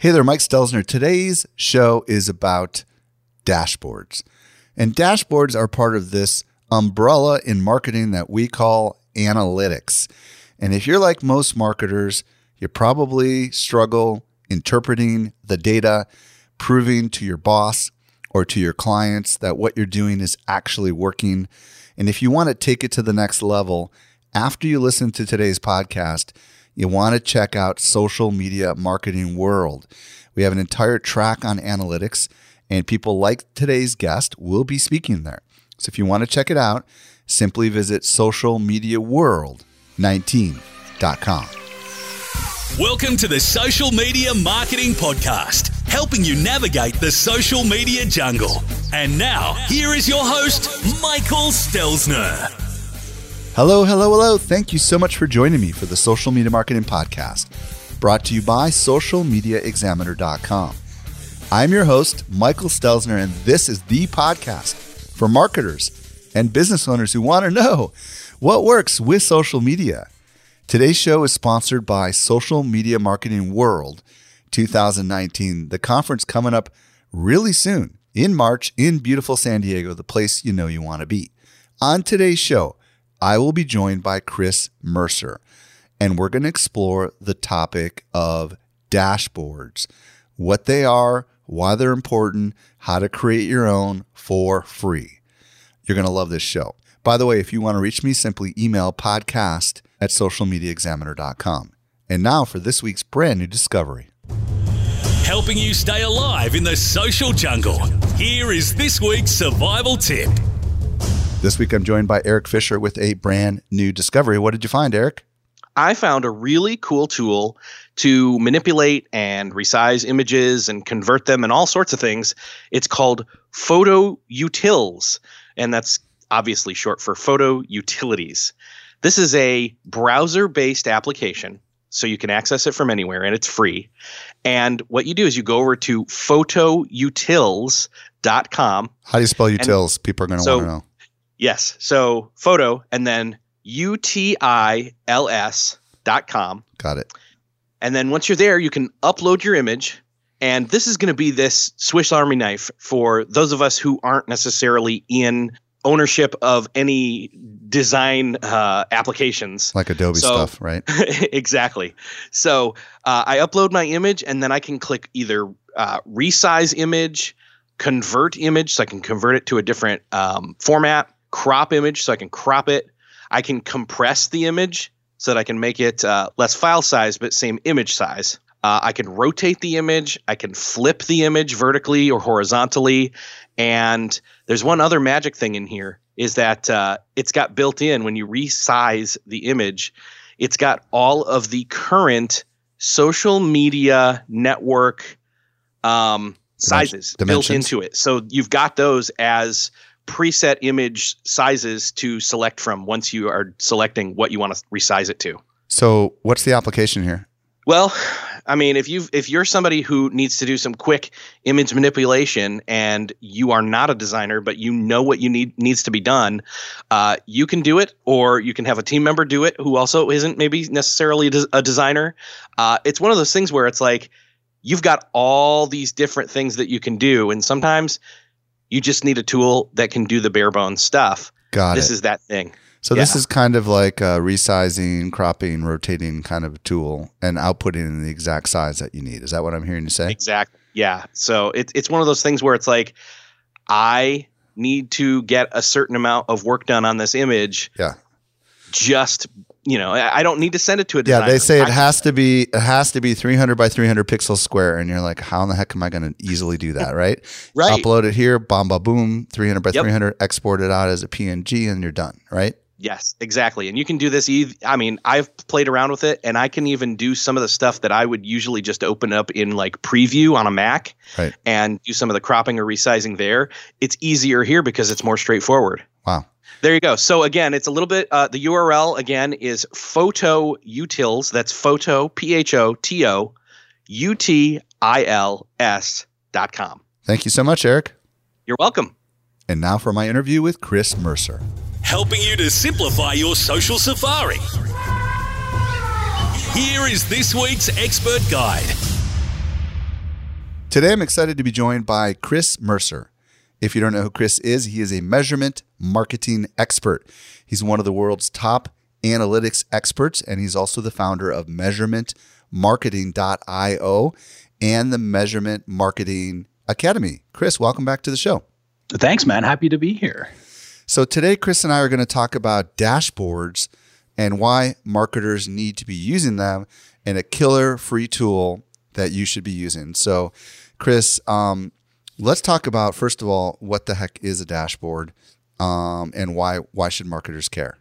Hey there, Mike Stelzner. Today's show is about dashboards. And dashboards are part of this umbrella in marketing that we call analytics. And if you're like most marketers, you probably struggle interpreting the data, proving to your boss or to your clients that what you're doing is actually working. And if you want to take it to the next level, after you listen to today's podcast, you want to check out Social Media Marketing World. We have an entire track on analytics, and people like today's guest will be speaking there. So if you want to check it out, simply visit socialmediaworld19.com. Welcome to the Social Media Marketing Podcast, helping you navigate the social media jungle. And now, here is your host, Michael Stelzner. Hello, hello, hello. Thank you so much for joining me for the Social Media Marketing Podcast, brought to you by socialmediaexaminer.com. I'm your host, Michael Stelzner, and this is the podcast for marketers and business owners who want to know what works with social media. Today's show is sponsored by Social Media Marketing World 2019, the conference coming up really soon in March in beautiful San Diego, the place you know you want to be. On today's show, I will be joined by Chris Mercer, and we're going to explore the topic of dashboards, what they are, why they're important, how to create your own for free. You're going to love this show. By the way, if you want to reach me, simply email podcast at socialmediaexaminer.com. And now for this week's brand new discovery. Helping you stay alive in the social jungle. Here is this week's survival tip. This week I'm joined by Eric Fisher with a brand new discovery. What did you find, Eric? I found a really cool tool to manipulate and resize images and convert them and all sorts of things. It's called Photo Utils, and that's obviously short for Photo Utilities. This is a browser based application, so you can access it from anywhere and it's free. And what you do is you go over to photoutils.com. How do you spell utils? People are going to so- want to know. Yes. So photo and then U T I L S dot com. Got it. And then once you're there, you can upload your image. And this is going to be this Swiss Army knife for those of us who aren't necessarily in ownership of any design uh, applications. Like Adobe So- stuff, right? exactly. So uh, I upload my image and then I can click either uh, resize image, convert image, so I can convert it to a different um, format, crop image, so I can crop it. I can compress the image so that I can make it uh, less file size but same image size. Uh, I can rotate the image. I can flip the image vertically or horizontally. And there's one other magic thing in here is that uh, it's got built in when you resize the image, it's got all of the current social media network um, sizes built into it. So you've got those as preset image sizes to select from once you are selecting what you want to resize it to. So, what's the application here? Well, I mean, if you if you're somebody who needs to do some quick image manipulation and you are not a designer but you know what you need needs to be done, uh, you can do it, or you can have a team member do it who also isn't maybe necessarily a, designer. Uh, it's one of those things where it's like you've got all these different things that you can do, and sometimes you just need a tool that can do the bare bones stuff. Got this it. is that thing. so, this is kind of like a resizing, cropping, rotating kind of tool and outputting in the exact size that you need. Is that what I'm hearing you say? Exactly. Yeah. So it's it's one of those things where it's like, I need to get a certain amount of work done on this image. Yeah. Just you know, I don't need to send it to a Yeah, they say it has to be it has to be 300 by 300 pixels square, and you're like, how in the heck am I going to easily do that? Right? right. Upload it here, bomb, ba boom, 300 by Yep. 300, export it out as a PNG, and you're done. Right? Yes, exactly. And you can do this. I mean, I've played around with it, and I can even do some of the stuff that I would usually just open up in like preview on a Mac, Right. and do some of the cropping or resizing there. It's easier here because it's more straightforward. Wow. There you go. So again, it's a little bit. Uh, the URL again is photo utils. That's photo p h o t o u t i l s dot com. Thank you so much, Eric. You're welcome. And now for my interview with Chris Mercer. helping you to simplify your social safari. Here is this week's expert guide. Today, I'm excited to be joined by Chris Mercer. If you don't know who Chris is, he is a measurement marketing expert. He's one of the world's top analytics experts, and he's also the founder of measurementmarketing.io and the Measurement Marketing Academy. Chris, welcome back to the show. Thanks, man. Happy to be here. So, today, Chris and I are going to talk about dashboards and why marketers need to be using them and a killer free tool that you should be using. So, Chris, um, let's talk about first of all what the heck is a dashboard um, and why why should marketers care?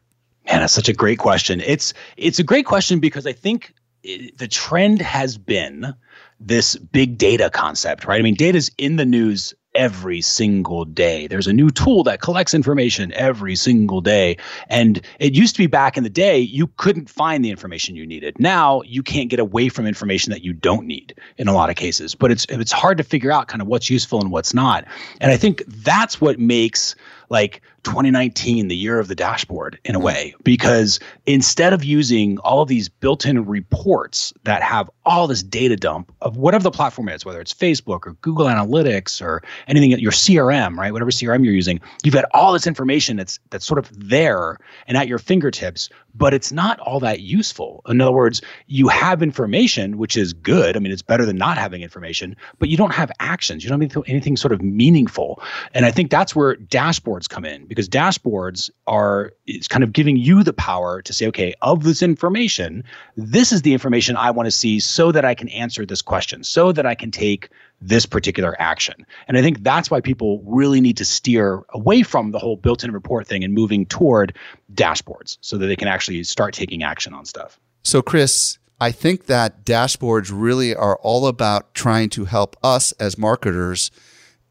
Man, that's such a great question. It's it's a great question because I think it, the trend has been this big data concept, right? I mean, data is in the news every single day. There's a new tool that collects information every single day. And it used to be back in the day, you couldn't find the information you needed. Now you can't get away from information that you don't need in a lot of cases. But it's it's hard to figure out kind of what's useful and what's not. And I think that's what makes like 2019 the year of the dashboard in a way because instead of using all of these built-in reports that have all this data dump of whatever the platform is whether it's facebook or google analytics or anything at your crm right whatever crm you're using you've got all this information that's that's sort of there and at your fingertips but it's not all that useful. In other words you have information which is good. I mean it's better than not having information but you don't have actions. You don't have anything sort of meaningful. And i think that's where dashboards come in because dashboards are it's kind of giving you the power to say okay of this information this is the information i want to see so that i can answer this question so that i can take this particular action. And i think that's why people really need to steer away from the whole built-in report thing and moving toward dashboards so that they can actually start taking action on stuff. So chris I think that dashboards really are all about trying to help us as marketers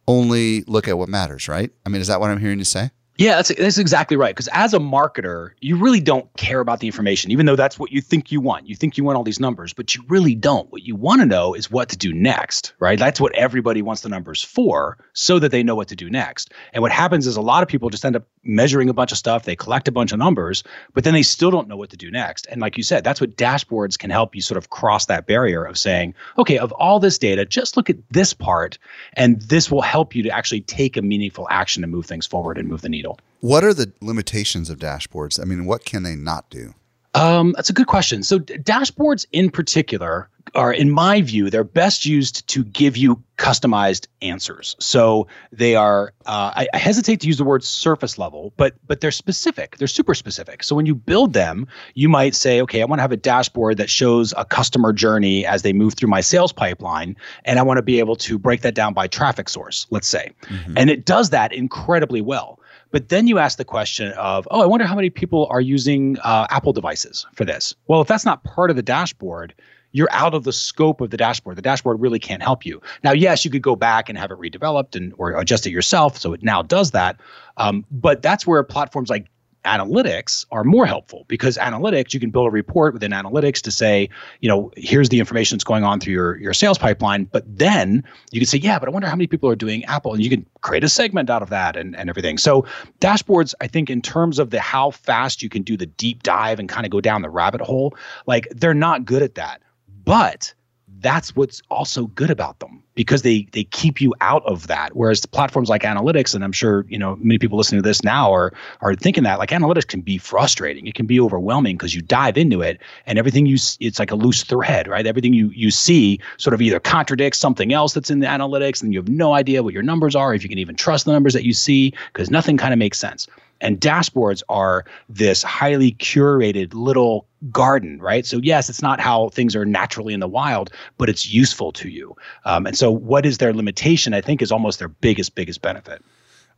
only look at what matters, right? I mean, is that what I'm hearing you say? Yeah, that's that's exactly right. Because as a marketer, you really don't care about the information, even though that's what you think you want. You think you want all these numbers, but you really don't. What you want to know is what to do next, right? That's what everybody wants the numbers for, so that they know what to do next. And what happens is a lot of people just end up measuring a bunch of stuff, they collect a bunch of numbers, but then they still don't know what to do next. And like you said, that's what dashboards can help you sort of cross that barrier of saying, okay, of all this data, just look at this part, and this will help you to actually take a meaningful action and move things forward and move the needle. What are the limitations of dashboards? I mean, what can they not do? Um, that's a good question. So, d- dashboards in particular are, in my view, they're best used to give you customized answers. So they are. Uh, I, I, hesitate to use the word surface level, but but they're specific. They're super specific. So when you build them, you might say, okay, I want to have a dashboard that shows a customer journey as they move through my sales pipeline, and I want to be able to break that down by traffic source. Let's say, mm-hmm. and it does that incredibly well. But then you ask the question of, oh, I wonder how many people are using uh, Apple devices for this. Well, if that's not part of the dashboard, you're out of the scope of the dashboard. The dashboard really can't help you. Now, yes, you could go back and have it redeveloped and or adjust it yourself, so it now does that. Um, but that's where platforms like analytics are more helpful because analytics you can build a report within analytics to say you know here's the information that's going on through your, your sales pipeline. But then you can say yeah but i wonder how many people are doing apple and you can create a segment out of that and, and everything. So dashboards i think in terms of the how fast you can do the deep dive and kind of go down the rabbit hole like they're not good at that. But that's what's also good about them because they they keep you out of that. Whereas platforms like analytics, and I'm sure you know many people listening to this now are are thinking that like analytics can be frustrating. It can be overwhelming because you dive into it and everything you it's like a loose thread, right? Everything you you see sort of either contradicts something else that's in the analytics, and you have no idea what your numbers are, if you can even trust the numbers that you see, because nothing kind of makes sense. And dashboards are this highly curated little garden, right? So, yes, it's not how things are naturally in the wild, but it's useful to you. Um, and so, what is their limitation? I think is almost their biggest, biggest benefit.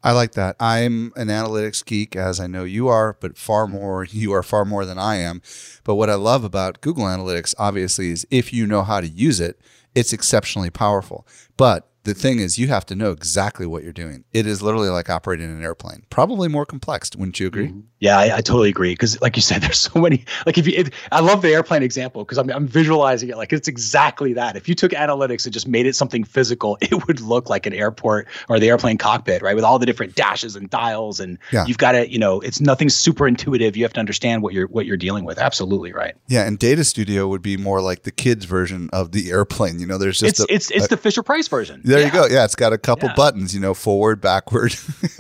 I like that. I'm an analytics geek, as I know you are, but far more, you are far more than I am. But what I love about Google Analytics, obviously, is if you know how to use it, it's exceptionally powerful. But the thing is, you have to know exactly what you're doing. It is literally like operating an airplane. Probably more complex. Wouldn't you agree? Mm-hmm. Yeah, I, I, totally agree. Because, like you said, there's so many. Like, if you, if, I love the airplane example because I'm, I'm visualizing it like it's exactly that. If you took analytics and just made it something physical, it would look like an airport or the airplane cockpit, right? With all the different dashes and dials, and yeah. you've got to, you know, it's nothing super intuitive. You have to understand what you're what you're dealing with. Absolutely right. Yeah, and Data Studio would be more like the kids' version of the airplane. You know, there's just it's a, it's, it's a, the Fisher Price version. There yeah. you go. Yeah, it's got a couple yeah. buttons. You know, forward, backward.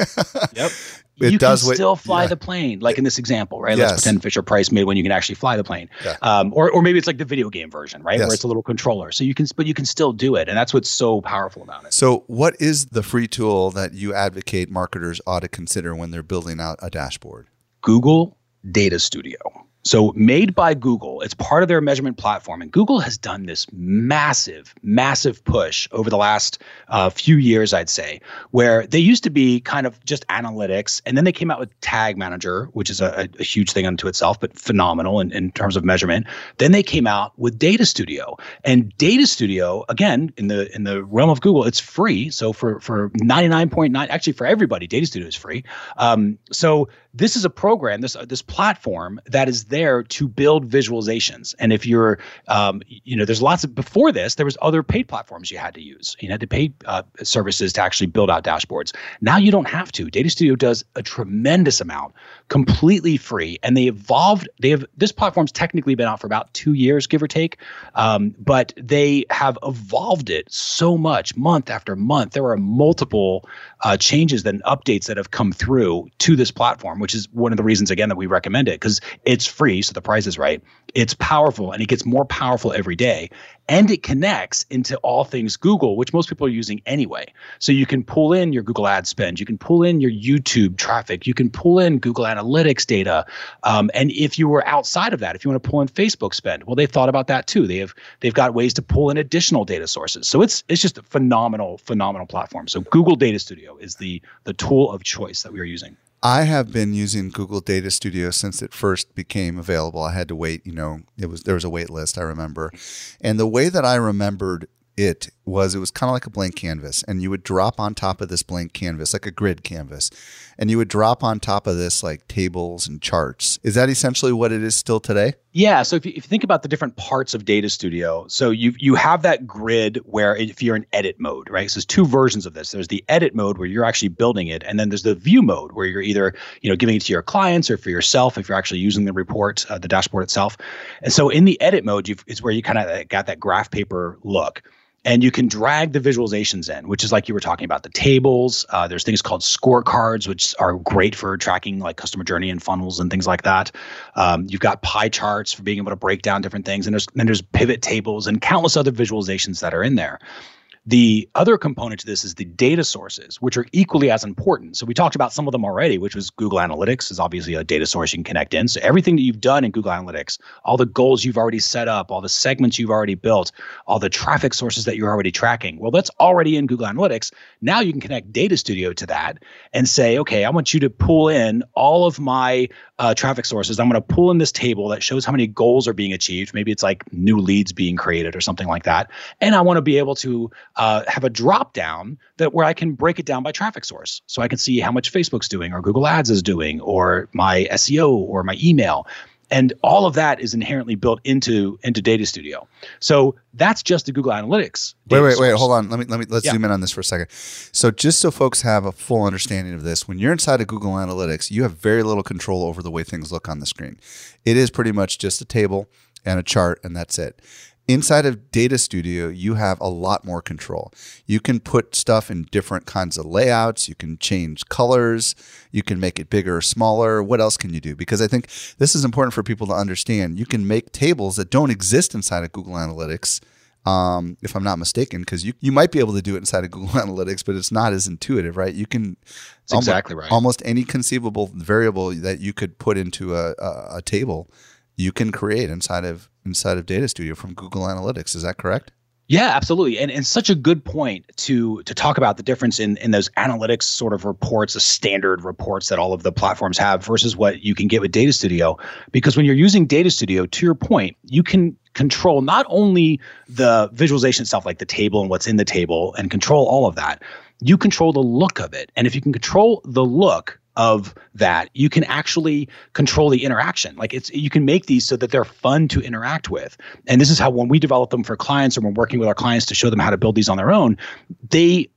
yep. It you does can still fly yeah. the plane, like in this example, right? Yes. Let's pretend Fisher Price made when you can actually fly the plane, yeah. um, or or maybe it's like the video game version, right, yes. where it's a little controller. So you can, but you can still do it, and that's what's so powerful about it. So, what is the free tool that you advocate marketers ought to consider when they're building out a dashboard? Google Data Studio. So, made by Google, it's part of their measurement platform. And Google has done this massive, massive push over the last uh, few years, I'd say, where they used to be kind of just analytics. And then they came out with Tag Manager, which is a, a huge thing unto itself, but phenomenal in, in terms of measurement. Then they came out with Data Studio. And Data Studio, again, in the in the realm of Google, it's free. So, for, for 99.9, actually, for everybody, Data Studio is free. Um, so, this is a program, this uh, this platform that is there to build visualizations. And if you're, um, you know, there's lots of before this, there was other paid platforms you had to use. You had to pay uh, services to actually build out dashboards. Now you don't have to. Data Studio does a tremendous amount, completely free, and they evolved. They have this platform's technically been out for about two years, give or take, um, but they have evolved it so much, month after month. There are multiple uh, changes and updates that have come through to this platform which is one of the reasons again that we recommend it because it's free, so the price is right. It's powerful and it gets more powerful every day, and it connects into all things Google, which most people are using anyway. So you can pull in your Google ad spend, you can pull in your YouTube traffic, you can pull in Google Analytics data, um, and if you were outside of that, if you want to pull in Facebook spend, well, they've thought about that too. They have they've got ways to pull in additional data sources. So it's it's just a phenomenal phenomenal platform. So Google Data Studio is the the tool of choice that we are using. I have been using Google Data Studio since it first became available. I had to wait, you know, it was there was a wait list, I remember. And the way that I remembered it was it was kind of like a blank canvas and you would drop on top of this blank canvas like a grid canvas and you would drop on top of this like tables and charts is that essentially what it is still today yeah so if you, if you think about the different parts of data studio so you you have that grid where if you're in edit mode right? So there's two versions of this. There's the edit mode where you're actually building it and then there's the view mode where you're either you know giving it to your clients or for yourself if you're actually using the report uh, the dashboard itself. And so in the edit mode you've, is where you kind of got that graph paper look and you can drag the visualizations in, which is like you were talking about the tables. Uh, there's things called scorecards, which are great for tracking like customer journey and funnels and things like that. Um, you've got pie charts for being able to break down different things, and there's then there's pivot tables and countless other visualizations that are in there. The other component to this is the data sources, which are equally as important. So we talked about some of them already, which was Google Analytics is obviously a data source you can connect in. So everything that you've done in Google Analytics, all the goals you've already set up, all the segments you've already built, all the traffic sources that you're already tracking, well, that's already in Google Analytics. Now you can connect Data Studio to that and say, okay, I want you to pull in all of my uh, traffic sources. I'm going to pull in this table that shows how many goals are being achieved. Maybe it's like new leads being created or something like that. And I want to be able to uh, have a drop down that where I can break it down by traffic source. So I can see how much Facebook's doing or Google Ads is doing or my SEO or my email. And all of that is inherently built into into Data Studio. So that's just the Google Analytics. Wait, wait, source. wait. Hold on. Let me let me let's yeah. zoom in on this for a second. So just so folks have a full understanding of this, when you're inside of Google Analytics, you have very little control over the way things look on the screen. It is pretty much just a table and a chart, and that's it. Inside of Data Studio, you have a lot more control. You can put stuff in different kinds of layouts. You can change colors. You can make it bigger or smaller. What else can you do? Because I think this is important for people to understand. You can make tables that don't exist inside of Google Analytics, um, if I'm not mistaken, because you, you might be able to do it inside of Google Analytics, but it's not as intuitive, right? You can almost, exactly right. Almost any conceivable variable that you could put into a, a, a table, you can create inside of inside of Data Studio from Google Analytics. Is that correct? Yeah, absolutely. And and such a good point to to talk about the difference in in those analytics sort of reports, the standard reports that all of the platforms have versus what you can get with Data Studio. Because when you're using Data Studio, to your point, you can control not only the visualization itself, like the table and what's in the table, and control all of that, you control the look of it. And if you can control the look, of that you can actually control the interaction. Like it's you can make these so that they're fun to interact with. And this is how when we develop them for clients or we're working with our clients to show them how to build these on their own they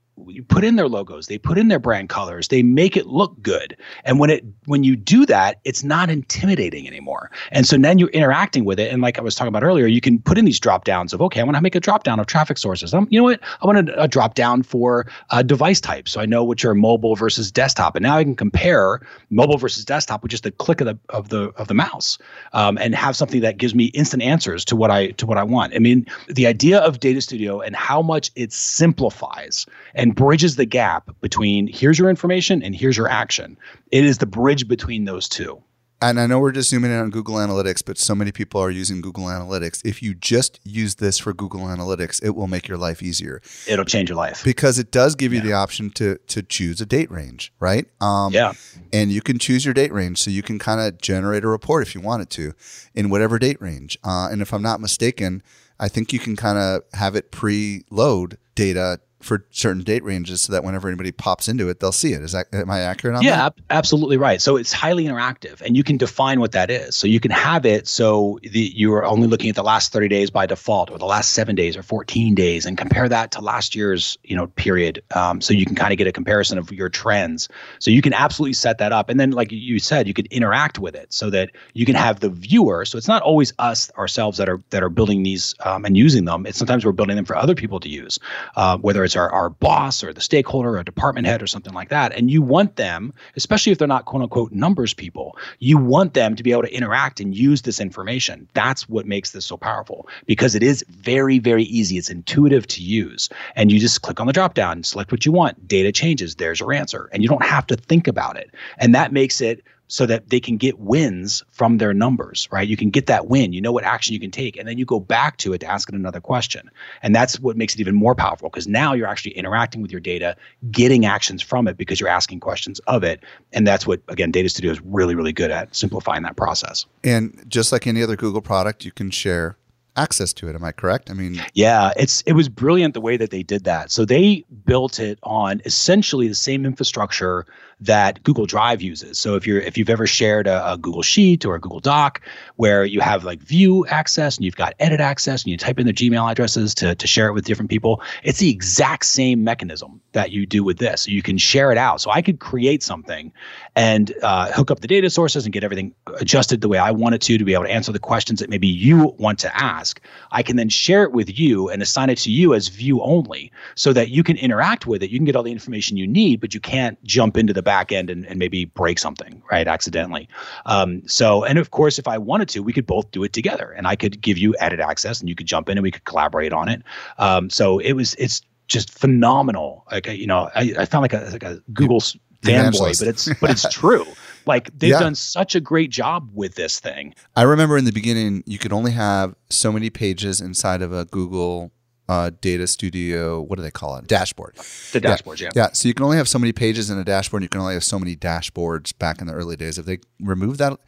put in their logos they put in their brand colors they make it look good. And when it when you do that it's not intimidating anymore. And so then you're interacting with it. And like i was talking about earlier you can put in these drop downs of okay i want to make a drop down of traffic sources. I'm, you know what? I want a, a drop down for a device type so i know which are mobile versus desktop. And now i can compare mobile versus desktop with just a click of the of the of the mouse um, and have something that gives me instant answers to what i to what i want. I mean the idea of data studio and how much it simplifies and bridges the gap between here's your information and here's your action. It is the bridge between those two. And I know we're just zooming in on Google Analytics, but so many people are using Google Analytics. If you just use this for Google Analytics, it will make your life easier. It'll change your life because it does give you yeah. the option to to choose a date range, right? Um, yeah. And you can choose your date range, so you can kind of generate a report if you wanted to, in whatever date range. Uh, and if I'm not mistaken, I think you can kind of have it pre-load data for certain date ranges so that whenever anybody pops into it, they'll see it. Is that am I accurate on yeah, that? Yeah, absolutely right. So it's highly interactive, and you can define what that is. So you can have it so the, you are only looking at the last 30 days by default, or the last seven days, or 14 days, and compare that to last year's you know period. Um, so you can kind of get a comparison of your trends. So you can absolutely set that up, and then like you said, you can interact with it so that you can have the viewer. So it's not always us ourselves that are that are building these um, and using them. It's sometimes we're building them for other people to use, uh, whether it's it's our, our boss or the stakeholder or department head or something like that. And you want them, especially if they're not quote unquote numbers people, you want them to be able to interact and use this information. That's what makes this so powerful because it is very, very easy. It's intuitive to use. And you just click on the drop down, select what you want. Data changes. There's your answer. And you don't have to think about it. And that makes it so that they can get wins from their numbers, right? You can get that win, you know what action you can take, and then you go back to it to ask it another question. And that's what makes it even more powerful because now you're actually interacting with your data, getting actions from it because you're asking questions of it. And that's what, again, Data Studio is really, really good at simplifying that process. And just like any other Google product, you can share access to it. Am I correct? I mean, yeah, it's it was brilliant the way that they did that. So they built it on essentially the same infrastructure that Google Drive uses. So if you're if you've ever shared a, a, Google Sheet or a Google Doc where you have like view access and you've got edit access and you type in their Gmail addresses to, to share it with different people, it's the exact same mechanism that you do with this. So you can share it out. So I could create something and uh, hook up the data sources and get everything adjusted the way I want it to to be able to answer the questions that maybe you want to ask. I can then share it with you and assign it to you as view only so that you can interact with it. You can get all the information you need, but you can't jump into the end and, and maybe break something, right, accidentally. Um, so, and of course, if I wanted to, we could both do it together, and I could give you edit access, and you could jump in, and we could collaborate on it. Um, so it was, it's just phenomenal. Like you know, I, I found like a like a Google fanboy, but it's but it's true. Like they've yeah. done such a great job with this thing. I remember in the beginning, you could only have so many pages inside of a Google uh, data studio. What do they call it? Dashboard. The dashboards, yeah. yeah. Yeah. So you can only have so many pages in a dashboard. And you can only have so many dashboards back in the early days. If they remove that,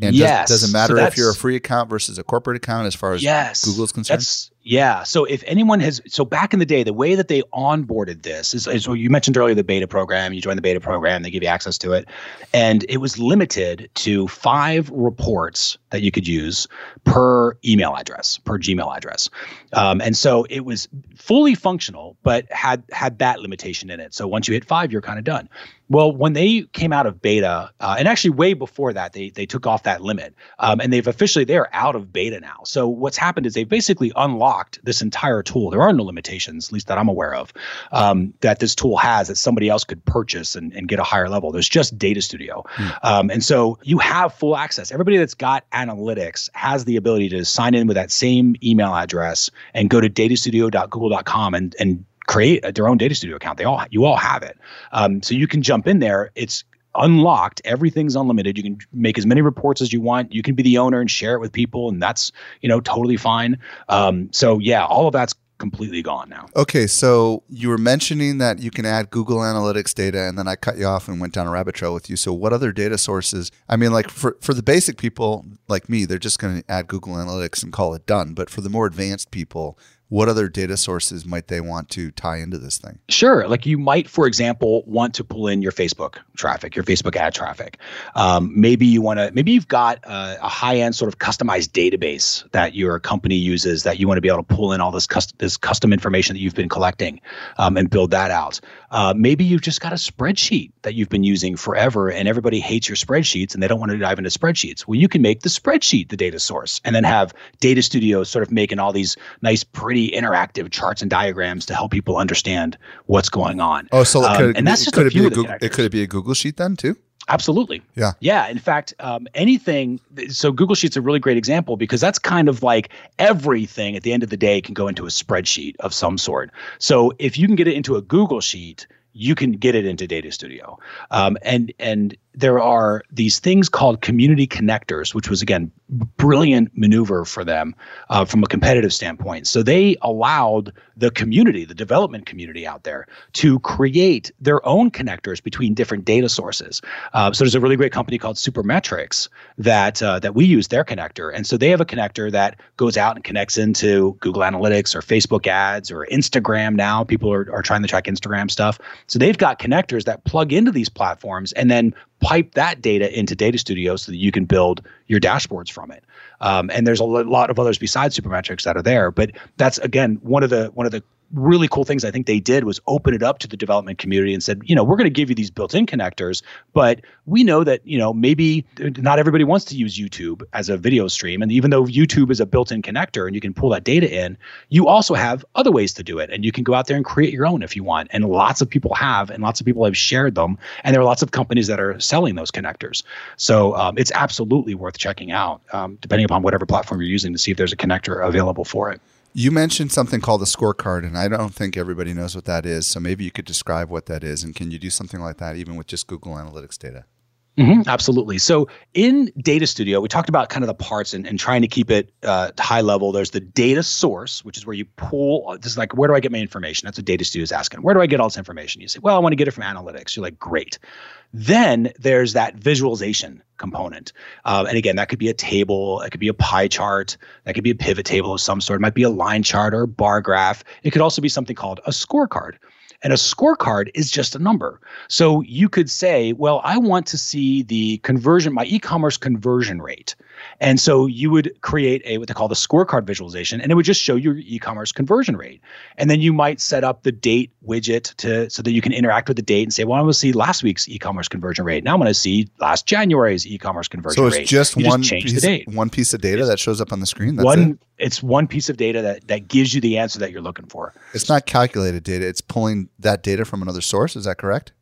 and yes. does, doesn't matter so if you're a free account versus a corporate account as far as yes. Google is concerned. That's, yeah. So if anyone has, so back in the day, the way that they onboarded this is, is you mentioned earlier the beta program. You join the beta program, they give you access to it. And it was limited to five reports that you could use per email address, per Gmail address. Um, and so it was fully functional, but had had that limitation in it. So once you hit five, you're kind of done. Well, when they came out of beta, uh, and actually way before that, they they took off that limit, um, and they've officially they're out of beta now. So what's happened is they've basically unlocked this entire tool. There are no limitations, at least that I'm aware of, um, that this tool has that somebody else could purchase and, and get a higher level. There's just Data Studio, mm. um, and so you have full access. Everybody that's got analytics has the ability to sign in with that same email address and go to datastudio.google.com and and create their own data studio account. They all you all have it, um, so you can jump in there. It's unlocked. Everything's unlimited. You can make as many reports as you want. You can be the owner and share it with people, and that's you know totally fine. Um, so yeah, all of that's completely gone now. Okay, so you were mentioning that you can add Google Analytics data, and then I cut you off and went down a rabbit trail with you. So, what other data sources? I mean, like for, for the basic people like me, they're just going to add Google Analytics and call it done. But for the more advanced people, what other data sources might they want to tie into this thing? Sure. Like you might, for example, want to pull in your Facebook traffic, your Facebook ad traffic. Um, maybe you want to, maybe you've got a, a high end sort of customized database that your company uses that you want to be able to pull in all this custom, this custom information that you've been collecting um, and build that out. Uh, maybe you've just got a spreadsheet that you've been using forever and everybody hates your spreadsheets and they don't want to dive into spreadsheets. Well, you can make the spreadsheet the data source and then have Data Studio sort of making all these nice, pretty interactive charts and diagrams to help people understand what's going on. Oh, so Um, could, and that's just could a it be a Google, it could it be a Google sheet then too? Absolutely. Yeah. Yeah. In fact, um, anything. So Google Sheets a really great example because that's kind of like everything at the end of the day can go into a spreadsheet of some sort. So if you can get it into a Google Sheet, you can get it into Data Studio. Um, and and there are these things called community connectors, which was again brilliant maneuver for them uh, from a competitive standpoint. So they allowed the community, the development community out there, to create their own connectors between different data sources. Uh, so there's a really great company called Supermetrics that uh, that we use their connector, and so they have a connector that goes out and connects into Google Analytics or Facebook ads or Instagram. Now people are, are trying to track Instagram stuff, so they've got connectors that plug into these platforms and then pipe that data into Data Studio so that you can build your dashboards from it. Um, and there's a lot of others besides Supermetrics that are there, but that's again one of the one of the really cool things I think they did was open it up to the development community and said, you know, we're going to give you these built-in connectors, but we know that you know maybe not everybody wants to use YouTube as a video stream, and even though YouTube is a built-in connector and you can pull that data in, you also have other ways to do it, and you can go out there and create your own if you want. And lots of people have, and lots of people have shared them, and there are lots of companies that are selling those connectors. So um, it's absolutely worth checking out, um, depending upon whatever platform you're using, to see if there's a connector available for it. You mentioned something called a scorecard, and I don't think everybody knows what that is. So maybe you could describe what that is, and can you do something like that even with just Google Analytics data? Mhm, absolutely. So in Data Studio, we talked about kind of the parts and, and trying to keep it uh, high level. There's the data source, which is where you pull. This is like, where do I get my information? That's what Data Studio is asking. Where do I get all this information? You say, well, I want to get it from analytics. You're like, great. Then there's that visualization component. Uh, and again, that could be a table, it could be a pie chart, that could be a pivot table of some sort. It might be a line chart or a bar graph. It could also be something called a scorecard. And a scorecard is just a number. So you could say, well, I want to see the conversion, my e commerce conversion rate. And so you would create a what they call the scorecard visualization, and it would just show your e-commerce conversion rate. And then you might set up the date widget to so that you can interact with the date and say, well, I want to see last week's e-commerce conversion rate. Now I'm going to see last January's e-commerce conversion rate. So it's rate. just You one change piece, the date. one piece of data that shows up on the screen. That's one it. it's one piece of data that that gives you the answer that you're looking for. It's not calculated data. It's pulling that data from another source. Is that correct?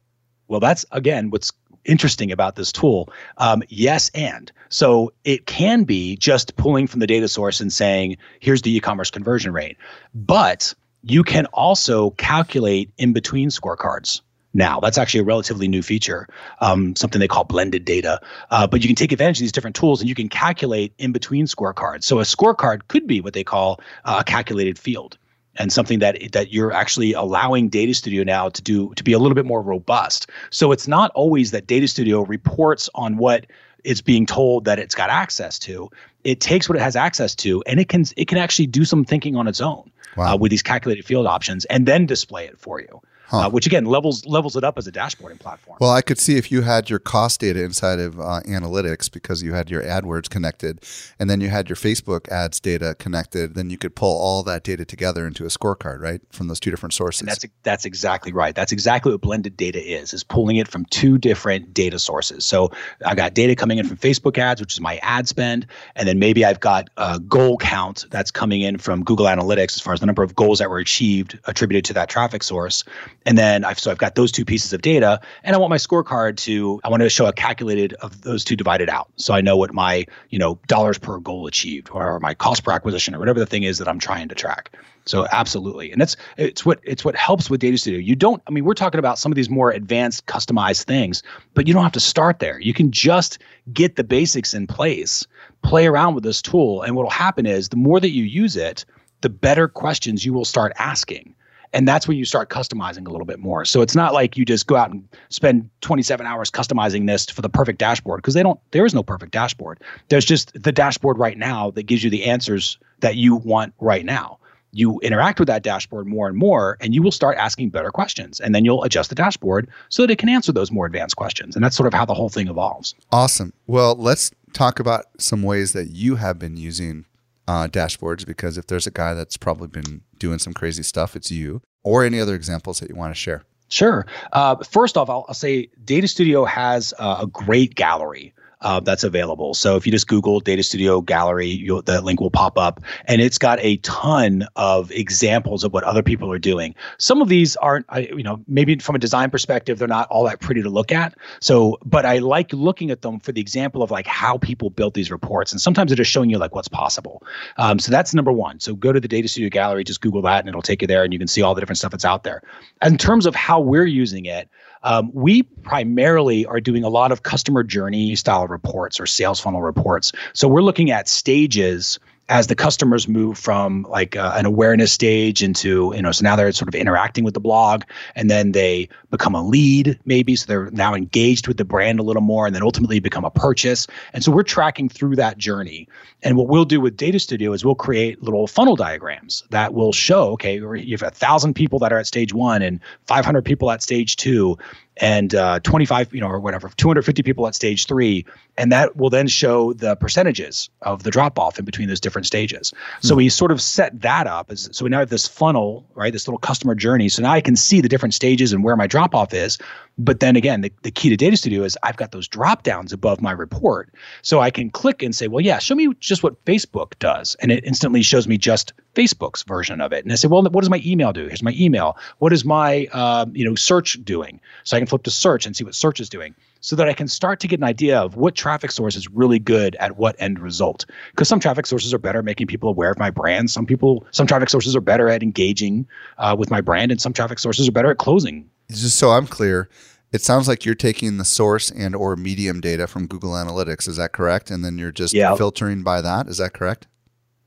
Well, that's again what's interesting about this tool. Um, yes, and so it can be just pulling from the data source and saying, here's the e commerce conversion rate. But you can also calculate in between scorecards. Now, that's actually a relatively new feature, um, something they call blended data. Uh, but you can take advantage of these different tools and you can calculate in between scorecards. So a scorecard could be what they call uh, a calculated field and something that that you're actually allowing Data Studio now to do to be a little bit more robust. So it's not always that Data Studio reports on what it's being told that it's got access to. It takes what it has access to, and it can it can actually do some thinking on its own Wow. uh, with these calculated field options, and then display it for you. Huh. Uh, which again levels levels it up as a dashboarding platform. Well, I could see if you had your cost data inside of uh, analytics because you had your AdWords connected, and then you had your Facebook ads data connected. Then you could pull all that data together into a scorecard, right, from those two different sources. And that's that's exactly right. That's exactly what blended data is. Is pulling it from two different data sources. So I got data coming in from Facebook ads, which is my ad spend, and then maybe I've got a goal count that's coming in from Google Analytics as far as the number of goals that were achieved attributed to that traffic source. And then I've so I've got those two pieces of data, and I want my scorecard to I want to show a calculated of those two divided out, so I know what my you know dollars per goal achieved or my cost per acquisition or whatever the thing is that I'm trying to track. So absolutely, and that's it's what it's what helps with Data Studio. You don't, I mean, we're talking about some of these more advanced, customized things, but you don't have to start there. You can just get the basics in place, play around with this tool, and what will happen is the more that you use it, the better questions you will start asking. And that's when you start customizing a little bit more. So it's not like you just go out and spend 27 hours customizing this for the perfect dashboard because they don't, there is no perfect dashboard. There's just the dashboard right now that gives you the answers that you want right now you interact with that dashboard more and more, and you will start asking better questions. And then you'll adjust the dashboard so that it can answer those more advanced questions. And that's sort of how the whole thing evolves. Awesome. Well, let's talk about some ways that you have been using uh, dashboards because if there's a guy that's probably been doing some crazy stuff, it's you, or any other examples that you want to share. Sure. Uh, first off, I'll, I'll, say Data Studio has uh, a great gallery uh, that's available. So if you just Google Data Studio Gallery, the link will pop up, and it's got a ton of examples of what other people are doing. Some of these aren't, I, you know, maybe from a design perspective, they're not all that pretty to look at. So, but I like looking at them for the example of like how people built these reports, and sometimes they're just showing you like what's possible. Um, so that's number one. So go to the Data Studio Gallery, just Google that, and it'll take you there, and you can see all the different stuff that's out there. In terms of how we're using it. Um, we primarily are doing a lot of customer journey style reports or sales funnel reports. So we're looking at stages as the customers move from like uh, an awareness stage into you know so now they're sort of interacting with the blog and then they become a lead maybe so they're now engaged with the brand a little more and then ultimately become a purchase. And so we're tracking through that journey. And what we'll do with data studio is we'll create little funnel diagrams that will show okay you have a thousand people that are at stage one and 500 people at stage two and uh, 25, you know, or whatever, 250 people at stage three, and that will then show the percentages of the drop off in between those different stages. Hmm. So we sort of set that up as so we now have this funnel, right? This little customer journey. So now I can see the different stages and where my drop off is. But then again, the, the key to Data Studio is I've got those drop downs above my report, so I can click and say, well, yeah, show me just what Facebook does, and it instantly shows me just Facebook's version of it. And I say, well, what does my email do? Here's my email. What is my um, you know search doing? So I can flip to search and see what search is doing so that I can start to get an idea of what traffic source is really good at what end result. Because some traffic sources are better at making people aware of my brand. Some people, some traffic sources are better at engaging uh, with my brand, and some traffic sources are better at closing. Just so I'm clear, it sounds like you're taking the source and or medium data from Google Analytics. Is that correct? And then you're just yeah. filtering by that. Is that correct?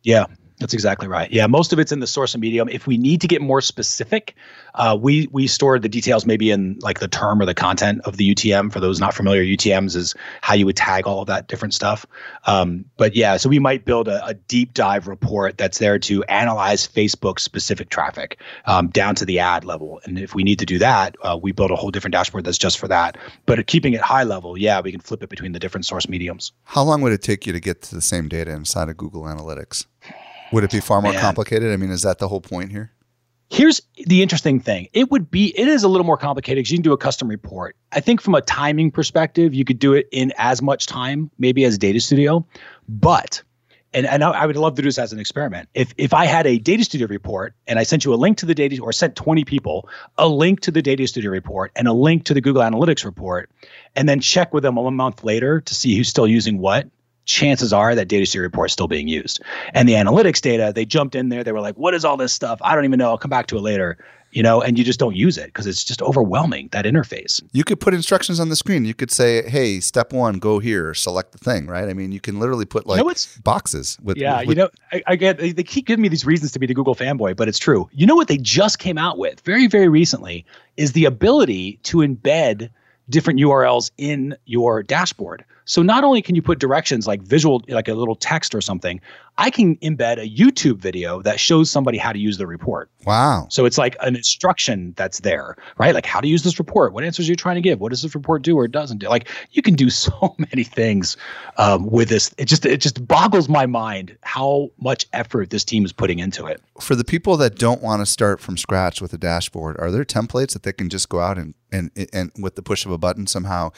Yeah, that's exactly right. Yeah, most of it's in the source and medium. If we need to get more specific, uh, we we store the details maybe in like the term or the content of the UTM. For those not familiar, UTM's is how you would tag all of that different stuff. Um, but yeah, so we might build a, a, deep dive report that's there to analyze Facebook specific traffic um, down to the ad level. And if we need to do that, uh, we build a whole different dashboard that's just for that. But keeping it high level, yeah, we can flip it between the different source mediums. How long would it take you to get to the same data inside of Google Analytics? Would it be far more Man. complicated? I mean, is that the whole point here? Here's the interesting thing. It would be, it is a little more complicated because you can do a custom report. I think from a timing perspective, you could do it in as much time, maybe as Data Studio. But, and, and I would love to do this as an experiment. If, if I had a Data Studio report and I sent you a link to the data, or sent 20 people a link to the Data Studio report and a link to the Google Analytics report, and then check with them a month later to see who's still using what, chances are that data studio report is still being used. And the analytics data, they jumped in there. They were like, what is all this stuff? I don't even know. I'll come back to it later. You know, and you just don't use it because it's just overwhelming that interface. You could put instructions on the screen. You could say, "Hey, step one, go here, select the thing." Right? I mean, you can literally put like you know boxes with. Yeah, with, you know, I, I get they keep giving me these reasons to be the Google fanboy, but it's true. You know what they just came out with very, very recently is the ability to embed different URLs in your dashboard. So not only can you put directions like visual, like a little text or something, I can embed a YouTube video that shows somebody how to use the report. Wow. So it's like an instruction that's there, right? Like how to use this report. What answers you're you trying to give? What does this report do or doesn't do? Like you can do so many things um, with this. It just it just boggles my mind how much effort this team is putting into it. For the people that don't want to start from scratch with a dashboard, are there templates that they can just go out and and and with the push of a button somehow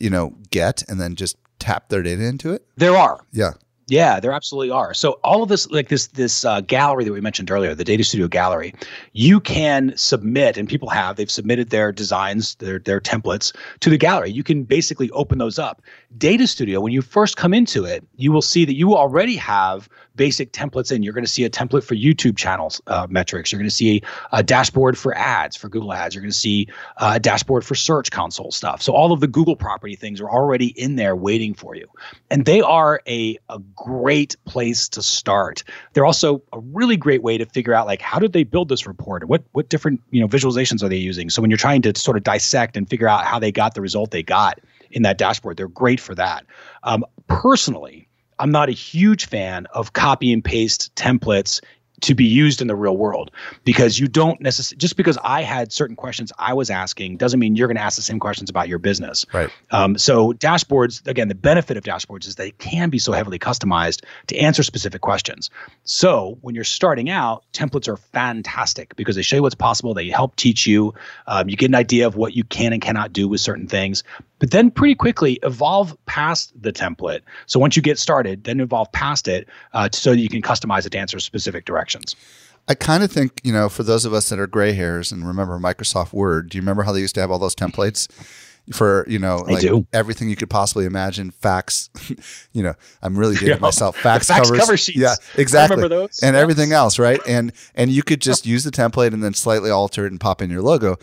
you know, get and then just tap their data into it? There are. Yeah. Yeah, there absolutely are. So all of this, like this, this uh, gallery that we mentioned earlier, the Data Studio gallery, you can submit, and people have. They've submitted their designs, their their templates to the gallery. You can basically open those up. Data Studio, when you first come into it, you will see that you already have basic templates in. You're going to see a template for YouTube channels uh, metrics. You're going to see a, dashboard for ads, for Google Ads. You're going to see uh, a dashboard for Search Console stuff. So all of the Google property things are already in there waiting for you. And they are a, a great place to start. They're also a really great way to figure out like how did they build this report? What what different you know visualizations are they using? So when you're trying to sort of dissect and figure out how they got the result they got in that dashboard, they're great for that. Um, personally, I'm not a huge fan of copy and paste templates to be used in the real world because you don't necessarily just because I had certain questions I was asking doesn't mean you're going to ask the same questions about your business. Right. Um, so dashboards, again, the benefit of dashboards is they can be so heavily customized to answer specific questions. So when you're starting out, templates are fantastic because they show you what's possible. They help teach you. Um, you get an idea of what you can and cannot do with certain things but then pretty quickly evolve past the template. So once you get started, then evolve past it uh, so that you can customize it to answer specific directions. I kind of think, you know, for those of us that are gray hairs and remember Microsoft Word, do you remember how they used to have all those templates? for you know like everything you could possibly imagine facts you know i'm really dating myself facts, facts covers cover sheets. yeah exactly remember those and everything else right and and you could just use the template and then slightly alter it and pop in your logo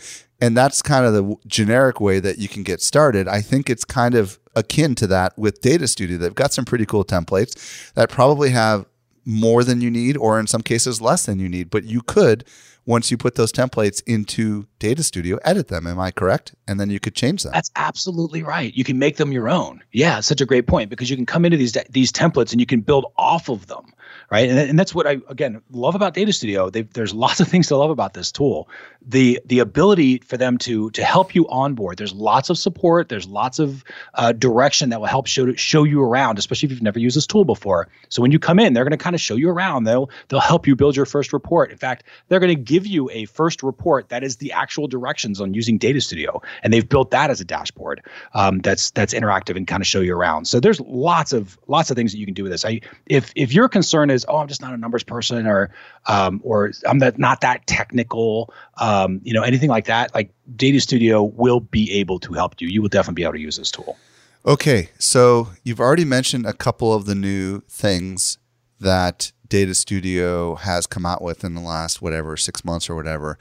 and that's kind of the generic way that you can get started. I think it's kind of akin to that with Data Studio. They've got some pretty cool templates that probably have more than you need, or in some cases, less than you need. But you could, once you put those templates into Data Studio, edit them. Am I correct? And then you could change them. That's absolutely right. You can make them your own. Yeah, such a great point because you can come into these these templates and you can build off of them right? And, and that's what I again love about Data Studio. They've, there's lots of things to love about this tool. The the ability for them to to help you onboard. There's lots of support. There's lots of uh, direction that will help show show you around, especially if you've never used this tool before. So when you come in, they're going to kind of show you around. They'll they'll help you build your first report. In fact, they're going to give you a first report that is the actual directions on using Data Studio, and they've built that as a dashboard um, that's that's interactive and kind of show you around. So there's lots of lots of things that you can do with this. I if if your concern is oh I'm just not a numbers person or um, or I'm not, not that technical um, you know anything like that like Data Studio will be able to help you. You will definitely be able to use this tool. Okay, so you've already mentioned a couple of the new things that Data Studio has come out with in the last whatever six months or whatever.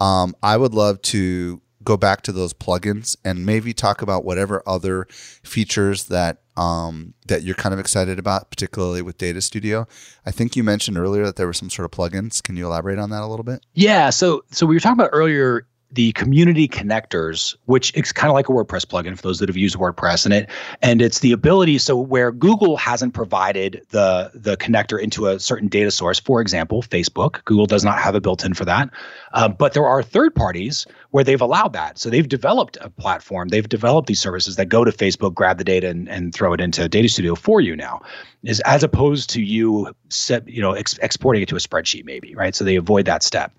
Um, I would love to go back to those plugins and maybe talk about whatever other features that um, that you're kind of excited about, particularly with Data Studio. I think you mentioned earlier that there were some sort of plugins. Can you elaborate on that a little bit? Yeah. So so we were talking about earlier the community connectors, which is kind of like a WordPress plugin for those that have used WordPress, and it and it's the ability. So where Google hasn't provided the the connector into a certain data source, for example, Facebook, Google does not have a built-in for that, uh, but there are third parties where they've allowed that. So they've developed a platform, they've developed these services that go to Facebook, grab the data, and, and throw it into Data Studio for you now, is as opposed to you set, you know ex- exporting it to a spreadsheet maybe, right? So they avoid that step.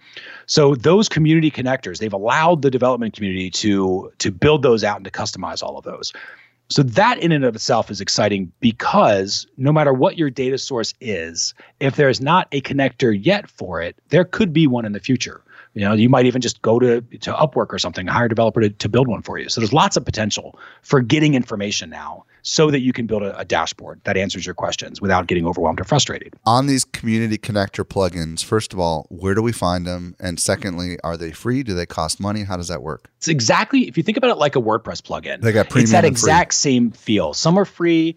So those community connectors, they've allowed the development community to to build those out and to customize all of those. So that in and of itself is exciting because no matter what your data source is, if there's not a connector yet for it, there could be one in the future. You know, you might even just go to to Upwork or something, hire a developer to, to build one for you. So there's lots of potential for getting information now so that you can build a, a, dashboard that answers your questions without getting overwhelmed or frustrated. On these community connector plugins, first of all, where do we find them? And secondly, are they free? Do they cost money? How does that work? It's exactly if you think about it like a WordPress plugin. They got premium. It's that exact same feel. Some are free,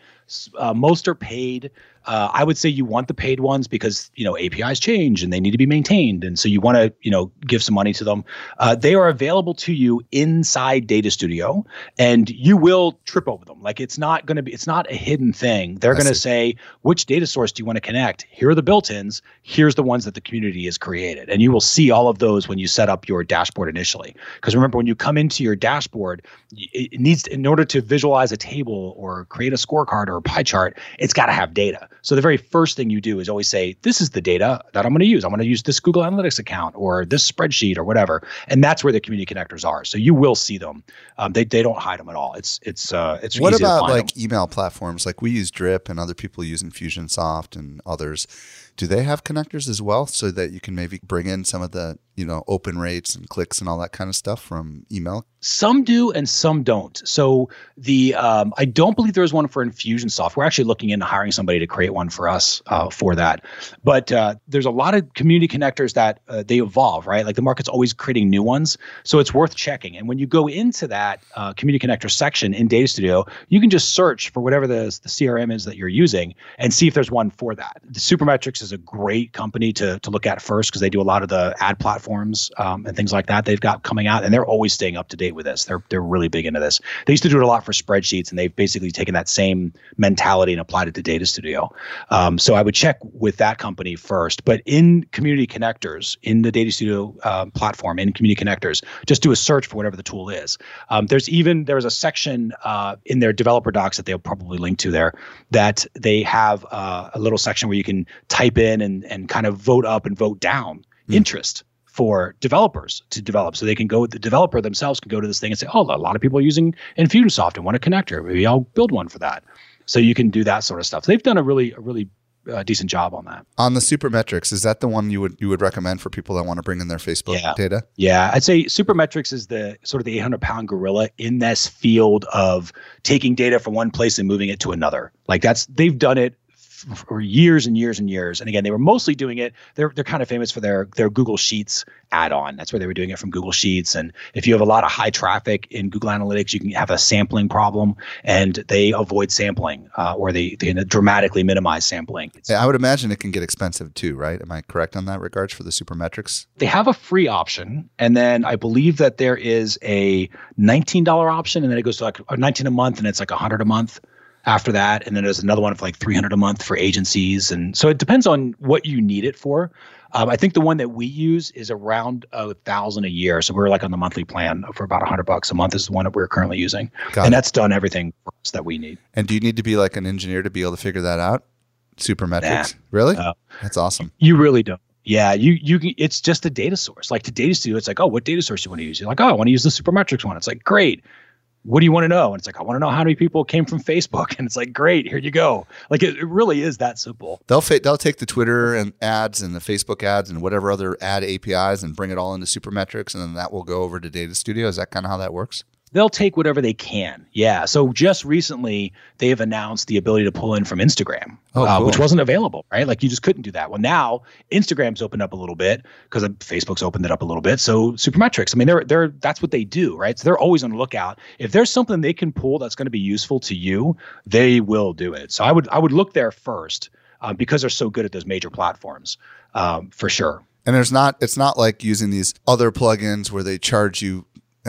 uh, most are paid. Uh, I would say you want the paid ones because you know APIs change and they need to be maintained, and so you want to you know give some money to them. Uh, they are available to you inside Data Studio, and you will trip over them. Like it's not going to be, it's not a hidden thing. They're going to say which data source do you want to connect. Here are the built-ins. Here's the ones that the community has created, and you will see all of those when you set up your dashboard initially. Because remember, when you come into your dashboard, it needs in order to visualize a table or create a scorecard or a pie chart, it's got to have data. So the very first thing you do is always say, this is the data that I'm going to use. I'm going to use this Google Analytics account or this spreadsheet or whatever. And that's where the community connectors are. So you will see them. Um, they, they don't hide them at all. It's, it's, uh, it's what about like them. email platforms? Like we use Drip and other people use Infusionsoft and others. Do they have connectors as well so that you can maybe bring in some of the you know open rates and clicks and all that kind of stuff from email? Some do and some don't. So the um, i don't believe there's one for infusionsoft we're actually looking into hiring somebody to create one for us uh, for that. But uh, there's a lot of community connectors that uh, they evolve right? Like the market's always creating new ones. So it's worth checking. And when you go into that uh, community connector section in data studio you can just search for whatever the, the crm is that you're using and see if there's one for that. The supermetrics is a great company to, to look at first because they do a lot of the ad platforms um, and things like that they've got coming out, and they're always staying up to date with this. They're they're really big into this. They used to do it a lot for spreadsheets, and they've basically taken that same mentality and applied it to Data Studio. Um, so I would check with that company first. But in Community Connectors, in the Data Studio uh, platform, in Community Connectors, just do a search for whatever the tool is. Um, there's even there's a section uh, in their developer docs that they'll probably link to there that they have uh, a little section where you can type in and and kind of vote up and vote down mm. interest for developers to develop. So they can go, the developer themselves can go to this thing and say, oh, a lot of people are using Infusionsoft and want a connector. Maybe I'll build one for that. So you can do that sort of stuff. They've done a really, a really uh, decent job on that. On the Supermetrics, is that the one you would you would recommend for people that want to bring in their Facebook yeah. data? Yeah, I'd say Supermetrics is the sort of the 800 pound gorilla in this field of taking data from one place and moving it to another. Like that's they've done it for years and years and years. And again, they were mostly doing it. They're they're kind of famous for their their Google Sheets add-on. That's where they were doing it from Google Sheets. And if you have a lot of high traffic in Google Analytics, you can have a sampling problem, and they avoid sampling uh, or they they dramatically minimize sampling. Yeah, I would imagine it can get expensive too, right? Am I correct on that regards for the Supermetrics? They have a free option, and then I believe that there is a $19 option, and then it goes to like 19 a month, and it's like 100 a month after that and then there's another one for like 300 a month for agencies and so it depends on what you need it for. Um, i think the one that we use is around a thousand a year so we're like on the monthly plan for about a 100 bucks a month is the one that we're currently using. Got and it. that's done everything for us that we need. And do you need to be like an engineer to be able to figure that out? Supermetrics nah, really? Uh, that's awesome. You really don't. Yeah, you you it's just a data source. Like to data studio, it's like, oh, what data source do you want to use? You're like, oh, I want to use the Supermetrics one. It's like, great what do you want to know? And it's like, I want to know how many people came from Facebook. And it's like, great, here you go. Like it, it really is that simple. They'll fa- they'll take the Twitter and ads and the Facebook ads and whatever other ad APIs and bring it all into Supermetrics, and then that will go over to Data Studio. Is that kind of how that works? They'll take whatever they can. Yeah. So just recently, they have announced the ability to pull in from Instagram, oh, uh, which wasn't available, right? Like you just couldn't do that. Well, now Instagram's opened up a little bit because Facebook's opened it up a little bit. So Supermetrics, I mean, they're they're that's what they do, right? So they're always on the lookout. If there's something they can pull that's going to be useful to you, they will do it. So I would I would look there first uh, because they're so good at those major platforms, um, for sure. And there's not it's not like using these other plugins where they charge you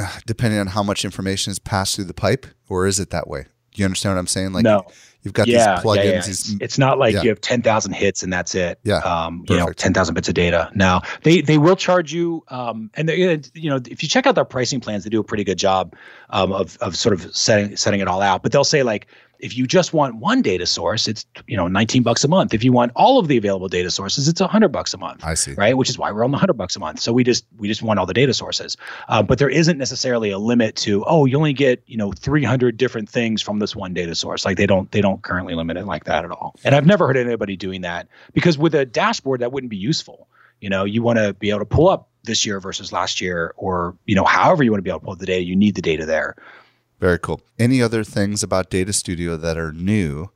depending on how much information is passed through the pipe, or is it that way? Do you understand what I'm saying? Like, no. you've got yeah, these plugins. Yeah, yeah. It's, it's, not like you have 10,000 hits and that's it. Yeah. Um, you know, 10,000 bits of data. Now they, they will charge you. Um, and they, you know, if you check out their pricing plans, they do a pretty good job um, of, of sort of setting, setting it all out, but they'll say like, if you just want one data source, it's you know 19 bucks a month. If you want all of the available data sources, it's 100 bucks a month. I see. Right, which is why we're on the 100 bucks a month. So we just we just want all the data sources. Uh, but there isn't necessarily a limit to oh you only get you know 300 different things from this one data source. Like they don't they don't currently limit it like that at all. And I've never heard anybody doing that because with a dashboard that wouldn't be useful. You know, you want to be able to pull up this year versus last year, or you know, however you want to be able to pull the data. You need the data there. Very cool. Any other things about Data Studio that are new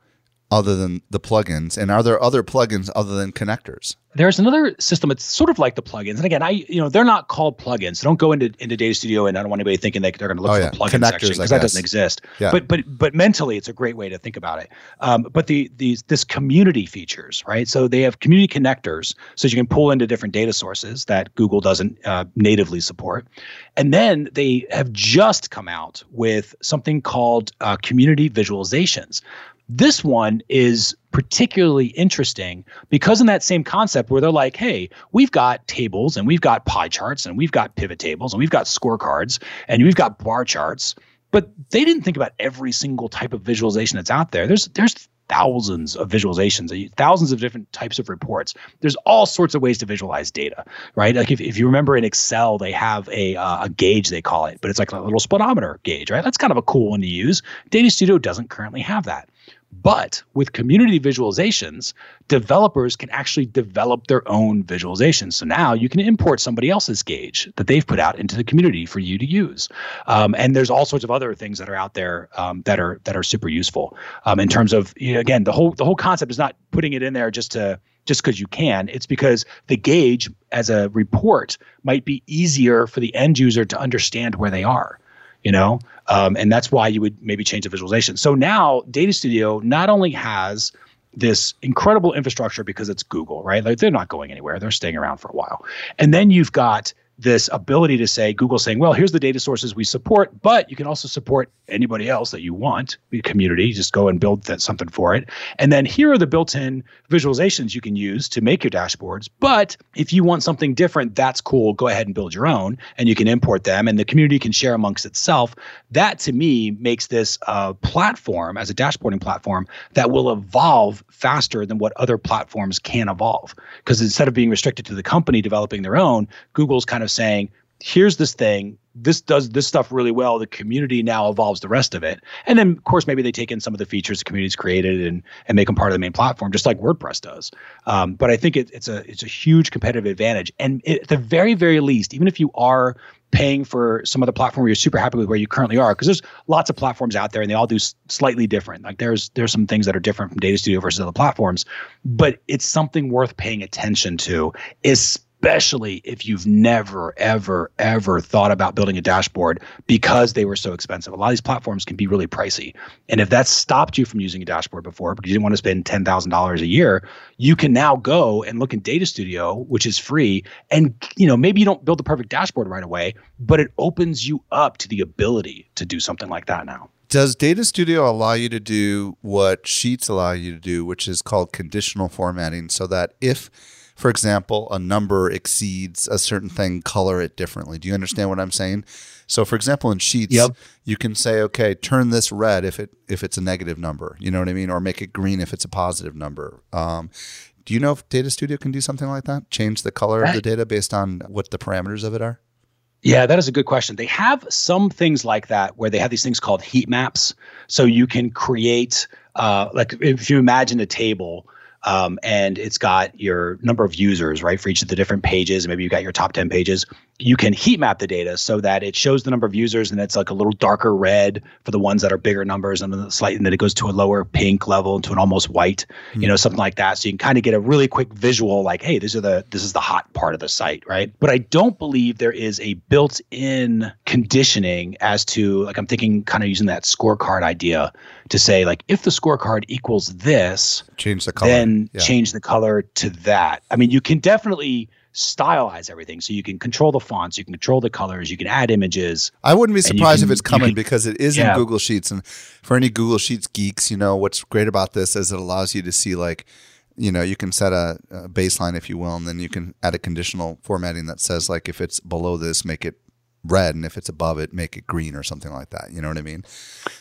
other than the plugins? And are there other plugins other than connectors? There's another system. It's sort of like the plugins. And again, I you know they're not called plugins. So don't go into into Data Studio and I don't want anybody thinking that they're going to look oh, for yeah. the plugin section because that doesn't exist. Yeah. But but but mentally, it's a great way to think about it. Um, but the these this community features, right? So they have community connectors, so you can pull into different data sources that Google doesn't uh, natively support. And then they have just come out with something called uh, community visualizations. This one is particularly interesting because in that same concept where they're like, hey, we've got tables and we've got pie charts and we've got pivot tables and we've got scorecards and we've got bar charts, but they didn't think about every single type of visualization that's out there. There's there's thousands of visualizations, thousands of different types of reports. There's all sorts of ways to visualize data, right? Like if, if you remember in Excel, they have a, uh, a gauge, they call it, but it's like a little speedometer gauge, right? That's kind of a cool one to use. Data Studio doesn't currently have that. But with community visualizations, developers can actually develop their own visualizations. So now you can import somebody else's gauge that they've put out into the community for you to use. Um, and there's all sorts of other things that are out there um, that are that are super useful um, in terms of you know, again the whole the whole concept is not putting it in there just to just because you can. It's because the gauge as a report might be easier for the end user to understand where they are you know um, and that's why you would maybe change the visualization. So now data studio not only has this incredible infrastructure because it's google right? Like they're not going anywhere. They're staying around for a while. And then you've got this ability to say Google saying, well, here's the data sources we support, but you can also support anybody else that you want, the community, just go and build that, something for it. And then here are the built-in visualizations you can use to make your dashboards. But if you want something different, that's cool. Go ahead and build your own and you can import them and the community can share amongst itself. That to me makes this a platform as a dashboarding platform that will evolve faster than what other platforms can evolve. Because instead of being restricted to the company developing their own, Google's kind of saying, here's this thing. This does this stuff really well. The community now evolves the rest of it. And then of course maybe they take in some of the features the community's created and and make them part of the main platform just like wordpress does. Um, but i think it, it's a it's a huge competitive advantage. And it, at the very very least even if you are paying for some other platform where you're super happy with where you currently are because there's lots of platforms out there and they all do s- slightly different. Like there's there's some things that are different from data studio versus other platforms but it's something worth paying attention to is especially if you've never, ever, ever thought about building a dashboard because they were so expensive. A lot of these platforms can be really pricey. And if that stopped you from using a dashboard before because you didn't want to spend $10,000 a year, you can now go and look in Data Studio, which is free. And, you know, maybe you don't build the perfect dashboard right away, but it opens you up to the ability to do something like that now. Does Data Studio allow you to do what Sheets allow you to do, which is called conditional formatting, so that if for example, a number exceeds a certain thing, color it differently. Do you understand what I'm saying? So, for example, in Sheets, yep. you can say, okay, turn this red if it if it's a negative number. You know what I mean, or make it green if it's a positive number. Um, do you know if Data Studio can do something like that? Change the color of the data based on what the parameters of it are? Yeah, that is a good question. They have some things like that where they have these things called heat maps. So you can create, uh, like if you imagine a table um, and it's got your number of users, right, for each of the different pages. Maybe you got your top 10 pages. You can heat map the data so that it shows the number of users and it's like a little darker red for the ones that are bigger numbers and then slightly, and then it goes to a lower pink level to an almost white, mm-hmm. you know, something like that. So you can kind of get a really quick visual like, hey, these are the, this is the hot part of the site, right? But I don't believe there is a built in conditioning as to, like, I'm thinking kind of using that scorecard idea to say, like, if the scorecard equals this, change the color. Then yeah. change the color to that. I mean, you can definitely stylize everything. So you can control the fonts, you can control the colors, you can add images. I wouldn't be surprised can, if it's coming can, because it is yeah. in Google Sheets. And for any Google Sheets geeks, you know, what's great about this is it allows you to see like, you know, you can set a, a baseline, if you will, and then you can add a conditional formatting that says like if it's below this, make it red, and if it's above it, make it green or something like that. You know what I mean?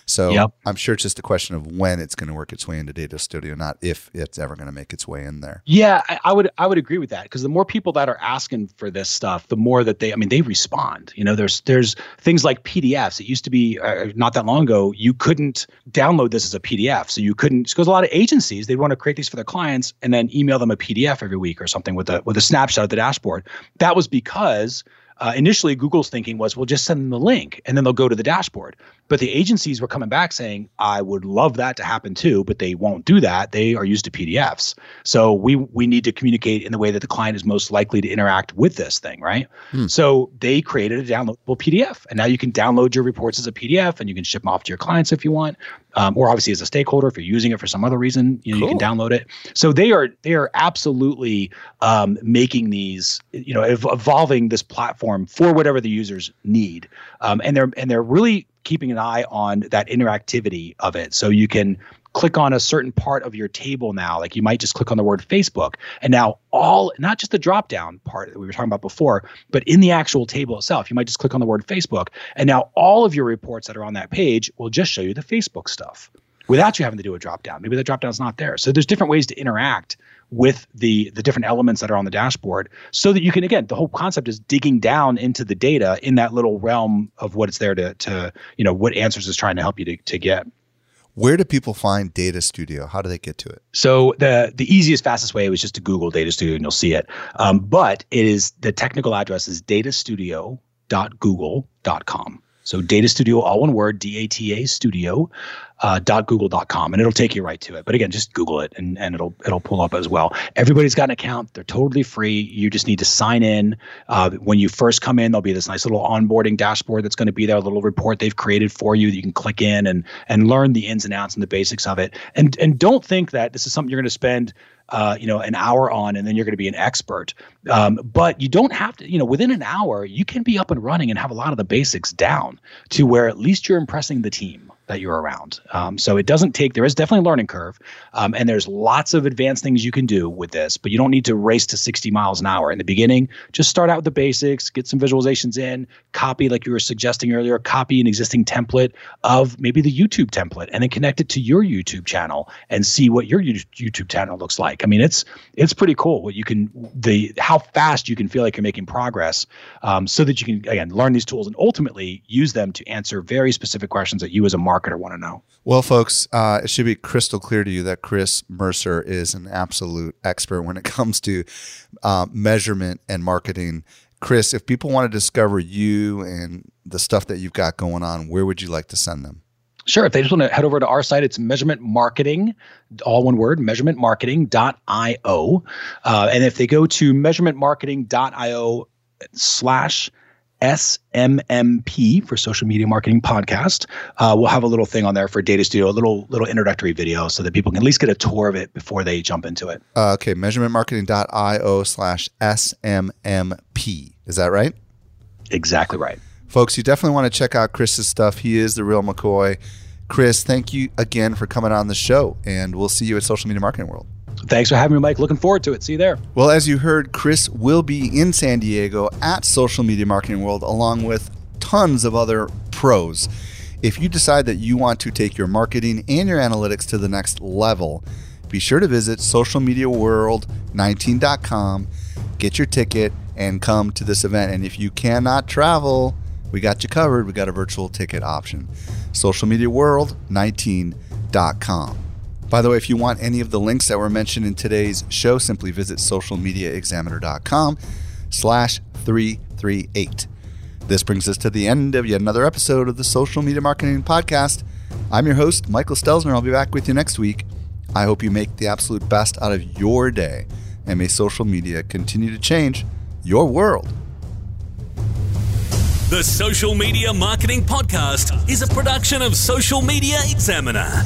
So yep. I'm sure it's just a question of when it's going to work its way into Data Studio, not if it's ever going to make its way in there. Yeah, I, I would I would agree with that because the more people that are asking for this stuff, the more that they I mean they respond. You know, there's there's things like PDFs. It used to be uh, not that long ago you couldn't download this as a PDF, so you couldn't because a lot of agencies they want to create these for their clients and then email them a PDF every week or something with a with a snapshot of the dashboard. That was because uh, initially Google's thinking was, we'll just send them the link and then they'll go to the dashboard. But the agencies were coming back saying, I would love that to happen too, but they won't do that. They are used to PDFs. So we we need to communicate in the way that the client is most likely to interact with this thing, right? Hmm. So they created a downloadable PDF. And now you can download your reports as a PDF and you can ship them off to your clients if you want. Um, or obviously as a stakeholder, if you're using it for some other reason, you know, cool. you can download it. So they are they are absolutely um, making these, you know, ev- evolving this platform for whatever the users need, um, and they're and they're really keeping an eye on that interactivity of it. So you can click on a certain part of your table now. Like you might just click on the word Facebook. And now all, not just the drop down part that we were talking about before, but in the actual table itself, you might just click on the word Facebook. And now all of your reports that are on that page will just show you the Facebook stuff without you having to do a drop down. Maybe the drop down is not there. So there's different ways to interact with the the different elements that are on the dashboard so that you can again the whole concept is digging down into the data in that little realm of what it's there to to you know what answers is trying to help you to, to get Where do people find Data Studio? How do they get to it? So the the easiest, fastest way was just to Google Data Studio and you'll see it. Um, but it is the technical address is datastudio.google.com. So Data Studio, all one word, D-A-T-A Studio, uh, .google.com, and it'll take you right to it. But again, just Google it, and, and it'll it'll pull up as well. Everybody's got an account; they're totally free. You just need to sign in. Uh, when you first come in, there'll be this nice little onboarding dashboard that's going to be there, a little report they've created for you that you can click in and and learn the ins and outs and the basics of it. And and don't think that this is something you're going to spend uh, you know, an hour on, and then you're going to be an expert. Um, but you don't have to, you know, within an hour, you can be up and running and have a lot of the basics down to where at least you're impressing the team that you're around. Um, so it doesn't take, there is definitely a learning curve. Um, and there's lots of advanced things you can do with this, but you don't need to race to 60 miles an hour. In the beginning, just start out with the basics, get some visualizations in, copy, like you were suggesting earlier, copy an existing template of maybe the YouTube template and then connect it to your YouTube channel and see what your YouTube channel looks like. I mean, it's, it's pretty cool what you can, the, how fast you can feel like you're making progress um, so that you can, again, learn these tools and ultimately use them to answer very specific questions that you as a marketer marketer want to know. Well, folks, uh, it should be crystal clear to you that Chris Mercer is an absolute expert when it comes to uh, measurement and marketing. Chris, if people want to discover you and the stuff that you've got going on, where would you like to send them? Sure. If they just want to head over to our site, it's measurement marketing, all one word, measurementmarketing.io. Uh, and if they go to measurementmarketing.io slash SMMP for Social Media Marketing Podcast. Uh, we'll have a little thing on there for Data Studio, a little little introductory video, so that people can at least get a tour of it before they jump into it. Uh, okay, measurementmarketing.io slash SMMP. Is that right? Exactly right. Folks, you definitely want to check out Chris's stuff. He is the real McCoy. Chris, thank you again for coming on the show, and we'll see you at Social Media Marketing World. Thanks for having me, Mike. Looking forward to it. See you there. Well, as you heard, Chris will be in San Diego at Social Media Marketing World along with tons of other pros. If you decide that you want to take your marketing and your analytics to the next level, be sure to visit socialmediaworld19.com, get your ticket, and come to this event. And if you cannot travel, we got you covered. We got a virtual ticket option. Socialmediaworld19.com. By the way, if you want any of the links that were mentioned in today's show, simply visit socialmediaexaminer.com slash 338. This brings us to the end of yet another episode of the Social Media Marketing Podcast. I'm your host, Michael Stelzner. I'll be back with you next week. I hope you make the absolute best out of your day, and may social media continue to change your world. The Social Media Marketing Podcast is a production of Social Media Examiner.